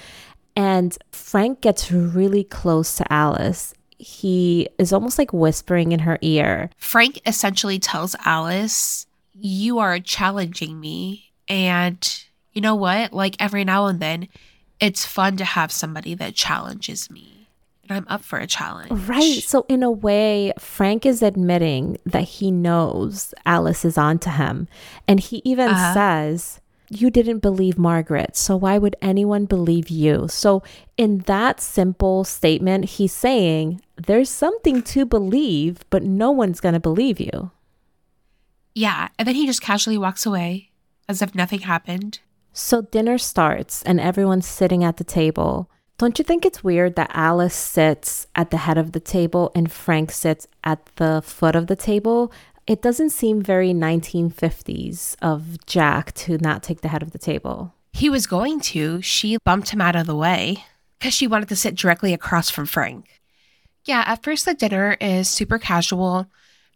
and Frank gets really close to Alice. He is almost like whispering in her ear. Frank essentially tells Alice, You are challenging me. And you know what? Like every now and then, it's fun to have somebody that challenges me. And I'm up for a challenge. Right. So, in a way, Frank is admitting that he knows Alice is onto him. And he even Uh-huh. says, You didn't believe Margaret. So, why would anyone believe you? So, in that simple statement, he's saying, There's something to believe, but no one's going to believe you. Yeah. And then he just casually walks away as if nothing happened. So, dinner starts and everyone's sitting at the table. Don't you think it's weird that Alice sits at the head of the table and Frank sits at the foot of the table? It doesn't seem very 1950s of Jack to not take the head of the table. He was going to. She bumped him out of the way because she wanted to sit directly across from Frank. Yeah, at first, the dinner is super casual.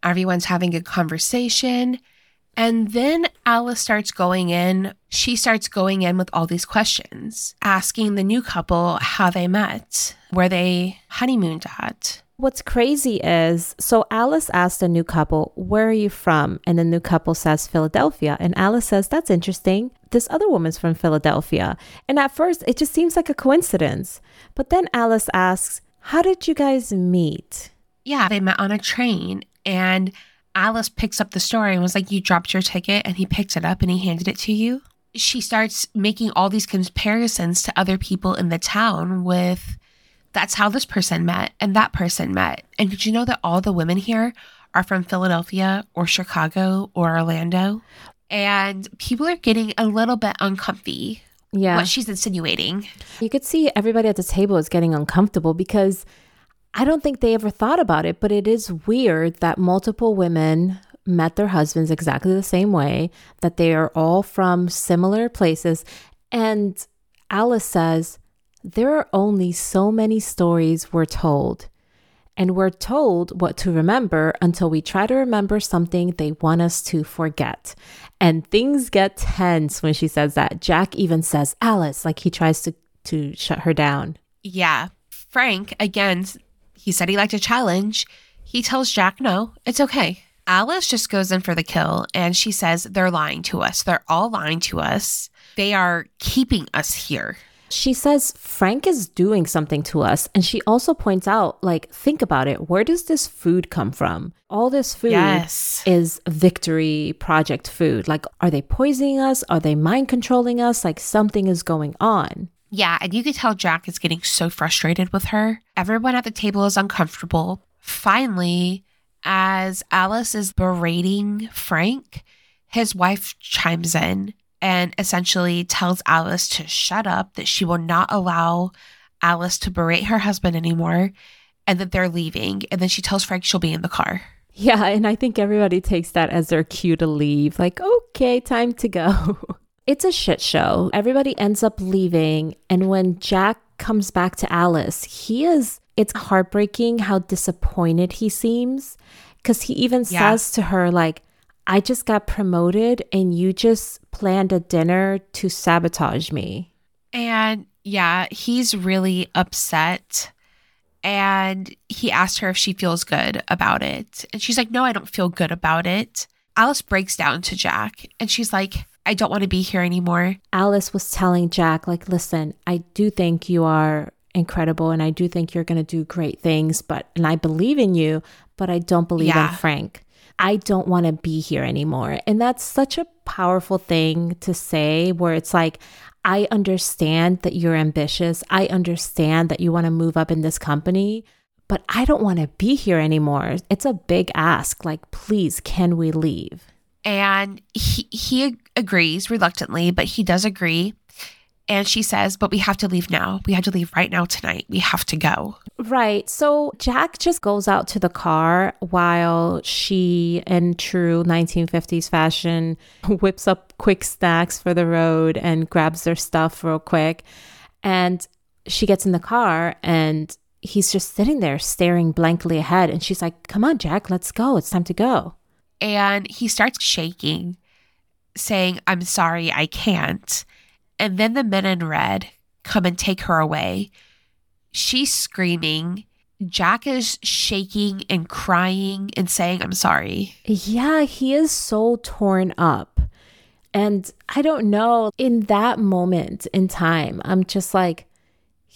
Everyone's having a conversation. And then Alice starts going in. She starts going in with all these questions, asking the new couple how they met, where they honeymooned at. What's crazy is so Alice asked the new couple, Where are you from? And the new couple says Philadelphia. And Alice says, That's interesting. This other woman's from Philadelphia. And at first, it just seems like a coincidence. But then Alice asks, How did you guys meet? Yeah, they met on a train. And Alice picks up the story and was like, You dropped your ticket, and he picked it up and he handed it to you. She starts making all these comparisons to other people in the town with that's how this person met and that person met. And did you know that all the women here are from Philadelphia or Chicago or Orlando? And people are getting a little bit uncomfy. Yeah. What she's insinuating. You could see everybody at the table is getting uncomfortable because I don't think they ever thought about it, but it is weird that multiple women met their husbands exactly the same way, that they are all from similar places. And Alice says, there are only so many stories we're told. And we're told what to remember until we try to remember something they want us to forget. And things get tense when she says that. Jack even says, Alice, like he tries to, to shut her down. Yeah. Frank, again, he said he liked a challenge. He tells Jack, no, it's okay. Alice just goes in for the kill and she says, they're lying to us. They're all lying to us. They are keeping us here. She says Frank is doing something to us. And she also points out, like, think about it. Where does this food come from? All this food yes. is victory project food. Like, are they poisoning us? Are they mind controlling us? Like, something is going on. Yeah. And you could tell Jack is getting so frustrated with her. Everyone at the table is uncomfortable. Finally, as Alice is berating Frank, his wife chimes in and essentially tells Alice to shut up, that she will not allow Alice to berate her husband anymore, and that they're leaving. And then she tells Frank she'll be in the car. Yeah, and I think everybody takes that as their cue to leave. Like, okay, time to go. it's a shit show. Everybody ends up leaving. And when Jack comes back to Alice, he is, it's heartbreaking how disappointed he seems. Cause he even yeah. says to her, like, I just got promoted and you just planned a dinner to sabotage me. And yeah, he's really upset. And he asked her if she feels good about it. And she's like, No, I don't feel good about it. Alice breaks down to Jack and she's like, I don't want to be here anymore. Alice was telling Jack, like, listen, I do think you are incredible and I do think you're going to do great things, but, and I believe in you, but I don't believe yeah. in Frank. I don't want to be here anymore. And that's such a powerful thing to say, where it's like, I understand that you're ambitious. I understand that you want to move up in this company, but I don't want to be here anymore. It's a big ask. Like, please, can we leave? And he, he agrees reluctantly, but he does agree. And she says, But we have to leave now. We have to leave right now tonight. We have to go. Right. So Jack just goes out to the car while she, in true 1950s fashion, whips up quick snacks for the road and grabs their stuff real quick. And she gets in the car and he's just sitting there staring blankly ahead. And she's like, Come on, Jack, let's go. It's time to go. And he starts shaking, saying, I'm sorry, I can't. And then the men in red come and take her away. She's screaming. Jack is shaking and crying and saying, I'm sorry. Yeah, he is so torn up. And I don't know, in that moment in time, I'm just like,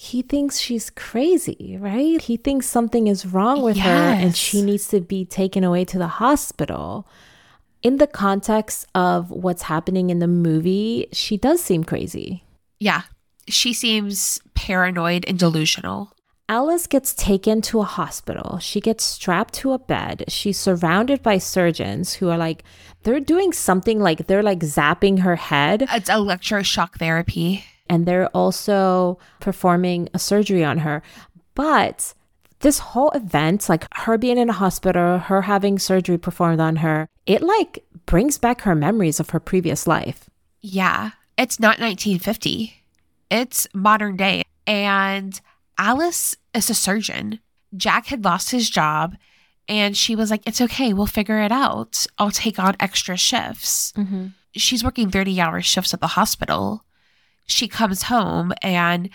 he thinks she's crazy, right? He thinks something is wrong with yes. her and she needs to be taken away to the hospital in the context of what's happening in the movie, she does seem crazy. Yeah, she seems paranoid and delusional. Alice gets taken to a hospital. She gets strapped to a bed. She's surrounded by surgeons who are like, they're doing something like they're like zapping her head. It's electroshock therapy. And they're also performing a surgery on her. But this whole event, like her being in a hospital, her having surgery performed on her, it like brings back her memories of her previous life. Yeah, it's not 1950, it's modern day. And Alice is a surgeon. Jack had lost his job and she was like, It's okay, we'll figure it out. I'll take on extra shifts. Mm-hmm. She's working 30 hour shifts at the hospital. She comes home and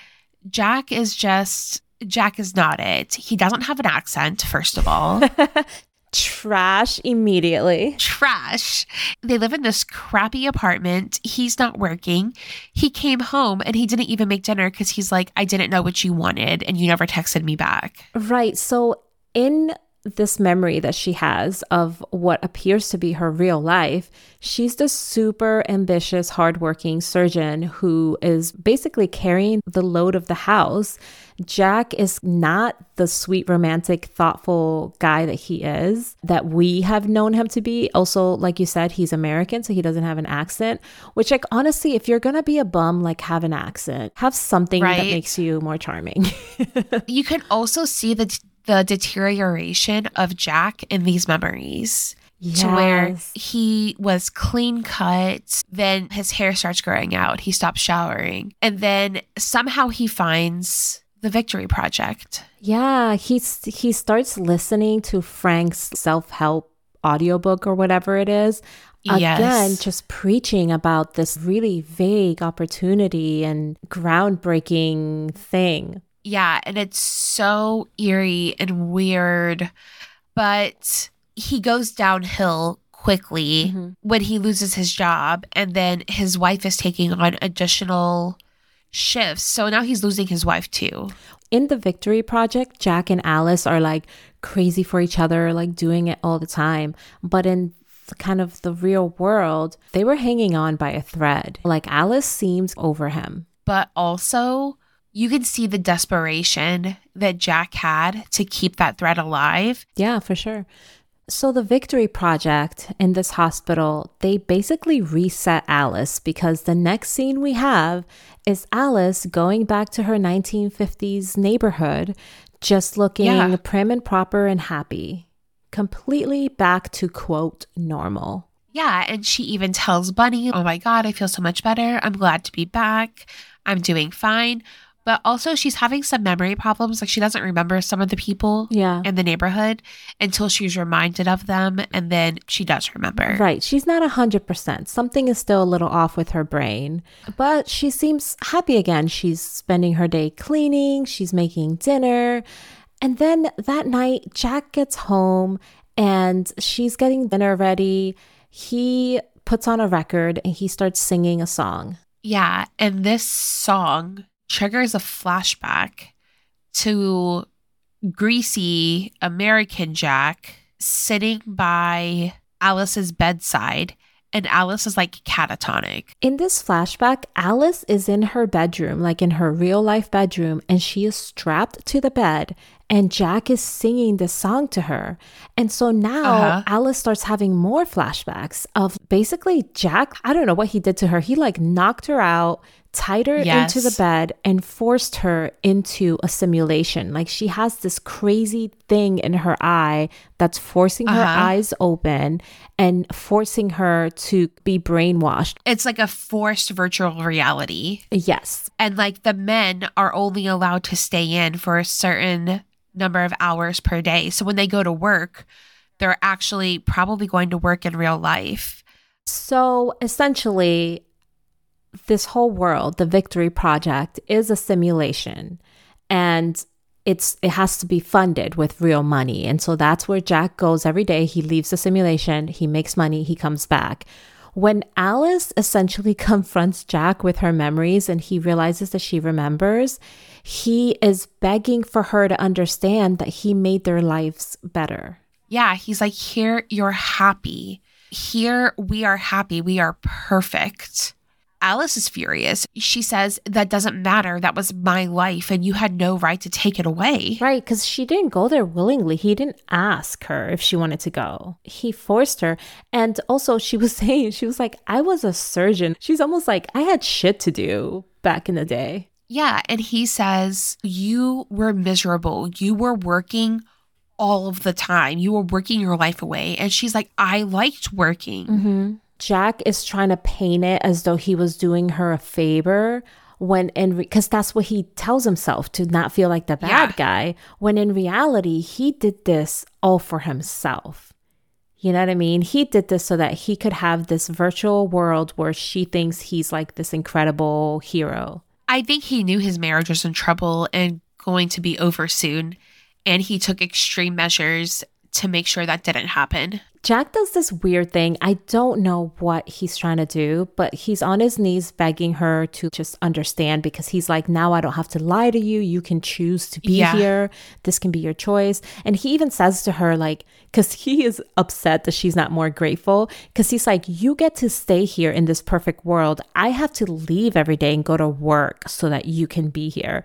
Jack is just, Jack is not it. He doesn't have an accent, first of all. Trash immediately. Trash. They live in this crappy apartment. He's not working. He came home and he didn't even make dinner because he's like, I didn't know what you wanted and you never texted me back. Right. So, in this memory that she has of what appears to be her real life, she's the super ambitious, hardworking surgeon who is basically carrying the load of the house. Jack is not the sweet, romantic, thoughtful guy that he is, that we have known him to be. Also, like you said, he's American, so he doesn't have an accent, which, like, honestly, if you're gonna be a bum, like, have an accent, have something right. that makes you more charming. you can also see the the deterioration of Jack in these memories. Yes. To where he was clean cut, then his hair starts growing out, he stops showering, and then somehow he finds the Victory Project. Yeah, he's he starts listening to Frank's self-help audiobook or whatever it is. Again, yes. just preaching about this really vague opportunity and groundbreaking thing. Yeah, and it's so eerie and weird. But he goes downhill quickly mm-hmm. when he loses his job, and then his wife is taking on additional shifts. So now he's losing his wife too. In the Victory Project, Jack and Alice are like crazy for each other, like doing it all the time. But in kind of the real world, they were hanging on by a thread. Like Alice seems over him. But also, you can see the desperation that Jack had to keep that thread alive. Yeah, for sure. So, the Victory Project in this hospital, they basically reset Alice because the next scene we have is Alice going back to her 1950s neighborhood, just looking yeah. prim and proper and happy, completely back to quote normal. Yeah, and she even tells Bunny, Oh my God, I feel so much better. I'm glad to be back. I'm doing fine but also she's having some memory problems. Like she doesn't remember some of the people yeah. in the neighborhood until she's reminded of them and then she does remember. Right. She's not 100% something is still a little off with her brain. But she seems happy again. She's spending her day cleaning. She's making dinner. And then that night jack gets home and she's getting dinner ready. He puts on a record and he starts singing a song. Yeah. And this song triggers a flashback to greasy American Jack sitting by Alice's bedside and Alice is like catatonic. In this flashback, Alice is in her bedroom, like in her real life bedroom, and she is strapped to the bed, and Jack is singing this song to her. And so now uh-huh. Alice starts having more flashbacks of basically Jack, I don't know what he did to her. He like knocked her out, tied her yes. into the bed and forced her into a simulation. Like she has this crazy thing in her eye that's forcing uh-huh. her eyes open and forcing her to be brainwashed. It's like a forced virtual reality. Yes. And like the men are only allowed to stay in for a certain number of hours per day. So when they go to work, they're actually probably going to work in real life. So essentially, this whole world, the Victory Project, is a simulation and it's it has to be funded with real money. And so that's where Jack goes every day. He leaves the simulation, he makes money, he comes back. When Alice essentially confronts Jack with her memories and he realizes that she remembers, he is begging for her to understand that he made their lives better. Yeah, he's like, Here, you're happy. Here, we are happy. We are perfect. Alice is furious. She says, That doesn't matter. That was my life, and you had no right to take it away. Right, because she didn't go there willingly. He didn't ask her if she wanted to go, he forced her. And also, she was saying, She was like, I was a surgeon. She's almost like, I had shit to do back in the day. Yeah. And he says, You were miserable. You were working all of the time. You were working your life away. And she's like, I liked working. Mm-hmm. Jack is trying to paint it as though he was doing her a favor when in because re- that's what he tells himself to not feel like the bad yeah. guy when in reality he did this all for himself you know what i mean he did this so that he could have this virtual world where she thinks he's like this incredible hero i think he knew his marriage was in trouble and going to be over soon and he took extreme measures to make sure that didn't happen Jack does this weird thing. I don't know what he's trying to do, but he's on his knees begging her to just understand because he's like, now I don't have to lie to you. You can choose to be yeah. here. This can be your choice. And he even says to her, like, because he is upset that she's not more grateful, because he's like, you get to stay here in this perfect world. I have to leave every day and go to work so that you can be here.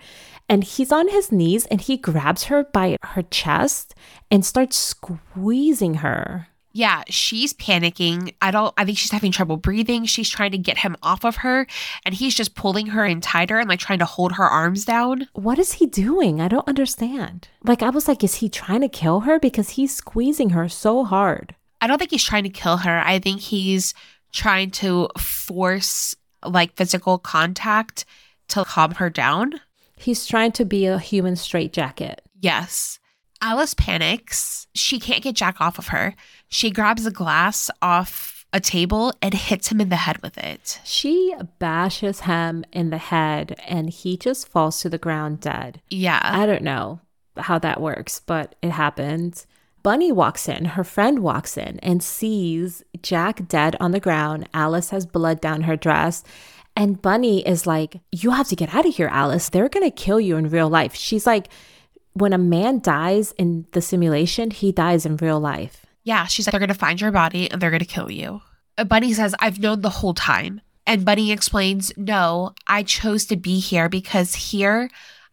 And he's on his knees and he grabs her by her chest and starts squeezing her yeah, she's panicking. I don't I think she's having trouble breathing. She's trying to get him off of her and he's just pulling her in tighter and like trying to hold her arms down. What is he doing? I don't understand. Like I was like is he trying to kill her because he's squeezing her so hard? I don't think he's trying to kill her. I think he's trying to force like physical contact to calm her down. He's trying to be a human straitjacket. Yes. Alice panics. She can't get Jack off of her. She grabs a glass off a table and hits him in the head with it. She bashes him in the head and he just falls to the ground dead. Yeah. I don't know how that works, but it happened. Bunny walks in, her friend walks in and sees Jack dead on the ground. Alice has blood down her dress. And Bunny is like, You have to get out of here, Alice. They're going to kill you in real life. She's like, when a man dies in the simulation, he dies in real life. Yeah, she's like, they're going to find your body and they're going to kill you. Uh, Bunny says, I've known the whole time. And Bunny explains, No, I chose to be here because here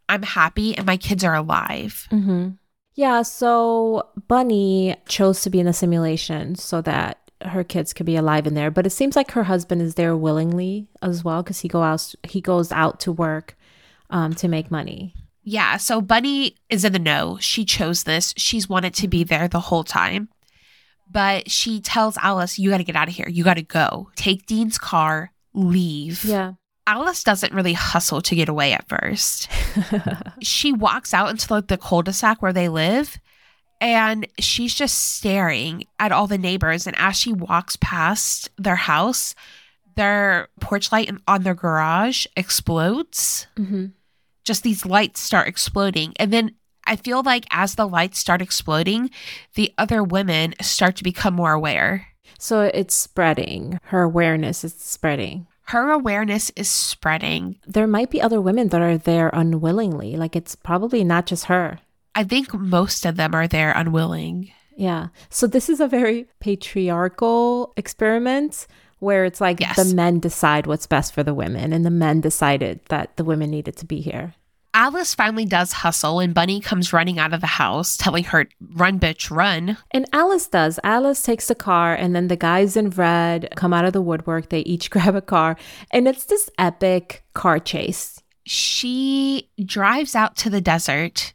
I'm happy and my kids are alive. Mm-hmm. Yeah, so Bunny chose to be in the simulation so that her kids could be alive in there. But it seems like her husband is there willingly as well because he go out he goes out to work um, to make money. Yeah, so Bunny is in the know. She chose this. She's wanted to be there the whole time. But she tells Alice, You got to get out of here. You got to go. Take Dean's car, leave. Yeah. Alice doesn't really hustle to get away at first. she walks out into like the cul-de-sac where they live and she's just staring at all the neighbors. And as she walks past their house, their porch light on their garage explodes. Mm-hmm just these lights start exploding. And then I feel like as the lights start exploding, the other women start to become more aware. So it's spreading. Her awareness is spreading. Her awareness is spreading. There might be other women that are there unwillingly. Like it's probably not just her. I think most of them are there unwilling. Yeah. So this is a very patriarchal experiment where it's like yes. the men decide what's best for the women, and the men decided that the women needed to be here. Alice finally does hustle, and Bunny comes running out of the house, telling her, Run, bitch, run. And Alice does. Alice takes the car, and then the guys in red come out of the woodwork. They each grab a car, and it's this epic car chase. She drives out to the desert.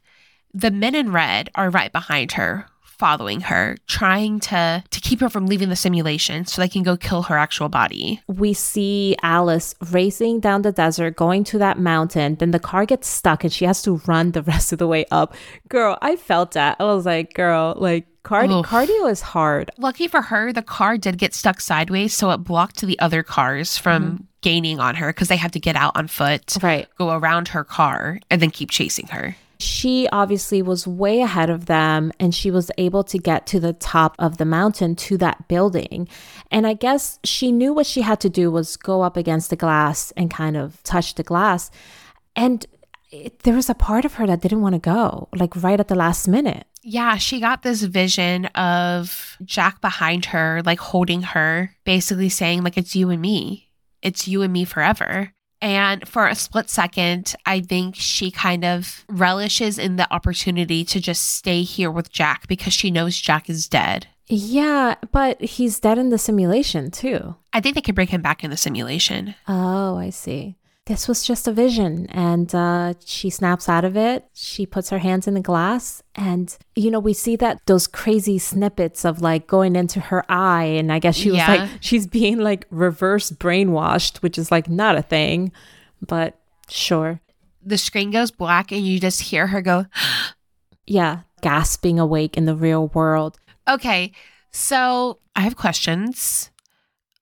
The men in red are right behind her, following her, trying to to keep her from leaving the simulation so they can go kill her actual body. We see Alice racing down the desert, going to that mountain. Then the car gets stuck and she has to run the rest of the way up. Girl, I felt that. I was like, girl, like Cardi- cardio is hard. Lucky for her, the car did get stuck sideways, so it blocked the other cars from mm-hmm. gaining on her because they had to get out on foot, right? Go around her car and then keep chasing her. She obviously was way ahead of them and she was able to get to the top of the mountain to that building. And I guess she knew what she had to do was go up against the glass and kind of touch the glass. And it, there was a part of her that didn't want to go, like right at the last minute. Yeah, she got this vision of Jack behind her, like holding her, basically saying, like, it's you and me. it's you and me forever. And for a split second, I think she kind of relishes in the opportunity to just stay here with Jack because she knows Jack is dead. Yeah, but he's dead in the simulation too. I think they can bring him back in the simulation. Oh, I see. This was just a vision. And uh, she snaps out of it. She puts her hands in the glass. And, you know, we see that those crazy snippets of like going into her eye. And I guess she was Yeah. like, she's being like reverse brainwashed, which is like not a thing, but sure. The screen goes black and you just hear her go, Yeah, gasping awake in the real world. Okay, so I have questions.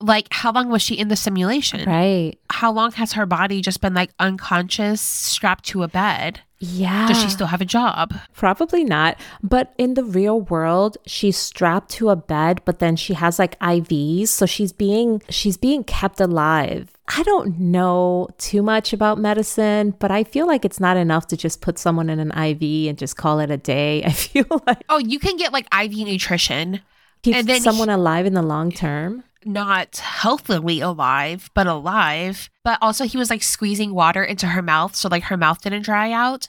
Like, how long was she in the simulation? Right. How long has her body just been like unconscious, strapped to a bed? Yeah. Does she still have a job? Probably not. But in the real world, she's strapped to a bed, but then she has like IVs, so she's being she's being kept alive. I don't know too much about medicine, but I feel like it's not enough to just put someone in an IV and just call it a day. I feel like Oh, you can get like IV nutrition, then someone alive in the long term. Not healthily alive, but alive. But also, he was like squeezing water into her mouth, so like her mouth didn't dry out.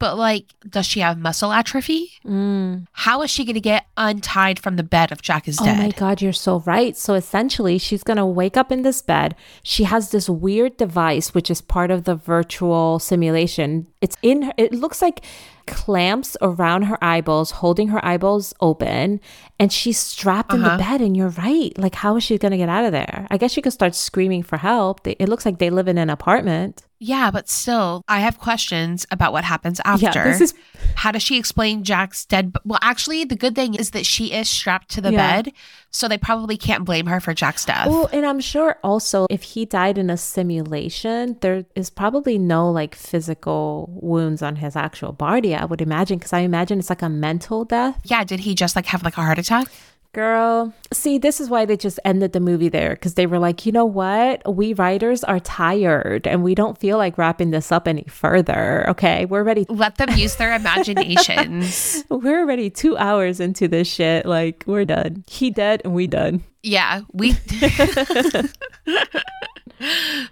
But like, does she have muscle atrophy? Mm. How is she going to get untied from the bed if Jack is Oh dead? Oh my God, you're so right. So essentially, she's going to wake up in this bed. She has this weird device, which is part of the virtual simulation. It's in her, it looks like clamps around her eyeballs, holding her eyeballs open, and she's strapped in the Uh-huh. bed. And you're right. Like, how is she going to get out of there? I guess she could start screaming for help. It looks like they live in an apartment. Yeah, but still, I have questions about what happens after. Yeah, this is How does she explain Jack's dead? b- Well, actually, the good thing is that she is strapped to the Yeah. bed, so they probably can't blame her for Jack's death. Well, and I'm sure also if he died in a simulation, there is probably no like physical wounds on his actual body, I would imagine, because I imagine it's like a mental death. yeah, did he just like have like a heart attack? Girl, see, this is why they just ended the movie there because they were like, you know what? We writers are tired and we don't feel like wrapping this up any further. Okay, we're ready. Let them use their imaginations. We're already two hours into this shit. Like, we're done. He dead and we done. Yeah, we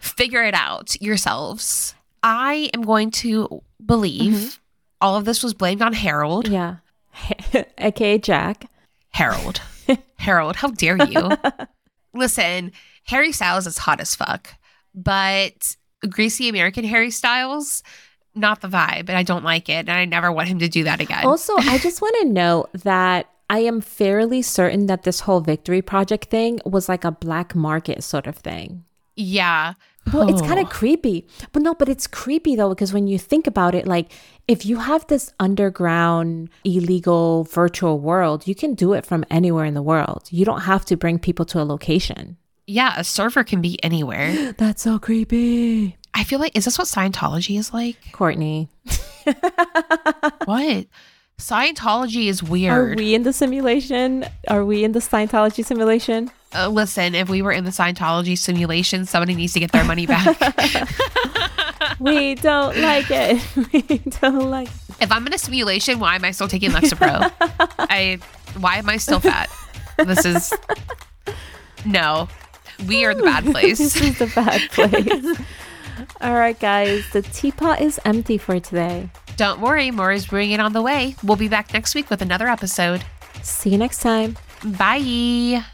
figure it out yourselves. I am going to believe mm-hmm. all of this was blamed on Harold. Yeah. AKA Jack. Harold. Harold, how dare you? Listen, Harry Styles is hot as fuck, but greasy American Harry Styles, not the vibe, and I don't like it, and I never want him to do that again. Also, I just want to note that I am fairly certain that this whole Victory Project thing was like a black market sort of thing. yeah. Well, it's kind of creepy. But no, but it's creepy though, because when you think about it, like if you have this underground, illegal virtual world, you can do it from anywhere in the world. You don't have to bring people to a location. Yeah, a server can be anywhere. That's so creepy. I feel like, is this what Scientology is like? Courtney, What? Scientology is weird. are we in the simulation? Are we in the Scientology simulation? Uh, listen, if we were in the Scientology simulation, somebody needs to get their money back. we don't like it. We don't like if I'm in a simulation, why am I still taking Lexapro? I why am I still fat? This is no. We are the bad place. this is the bad place. All right, guys, the teapot is empty for today. Don't worry, more is brewing it on the way. We'll be back next week with another episode. See you next time. Bye.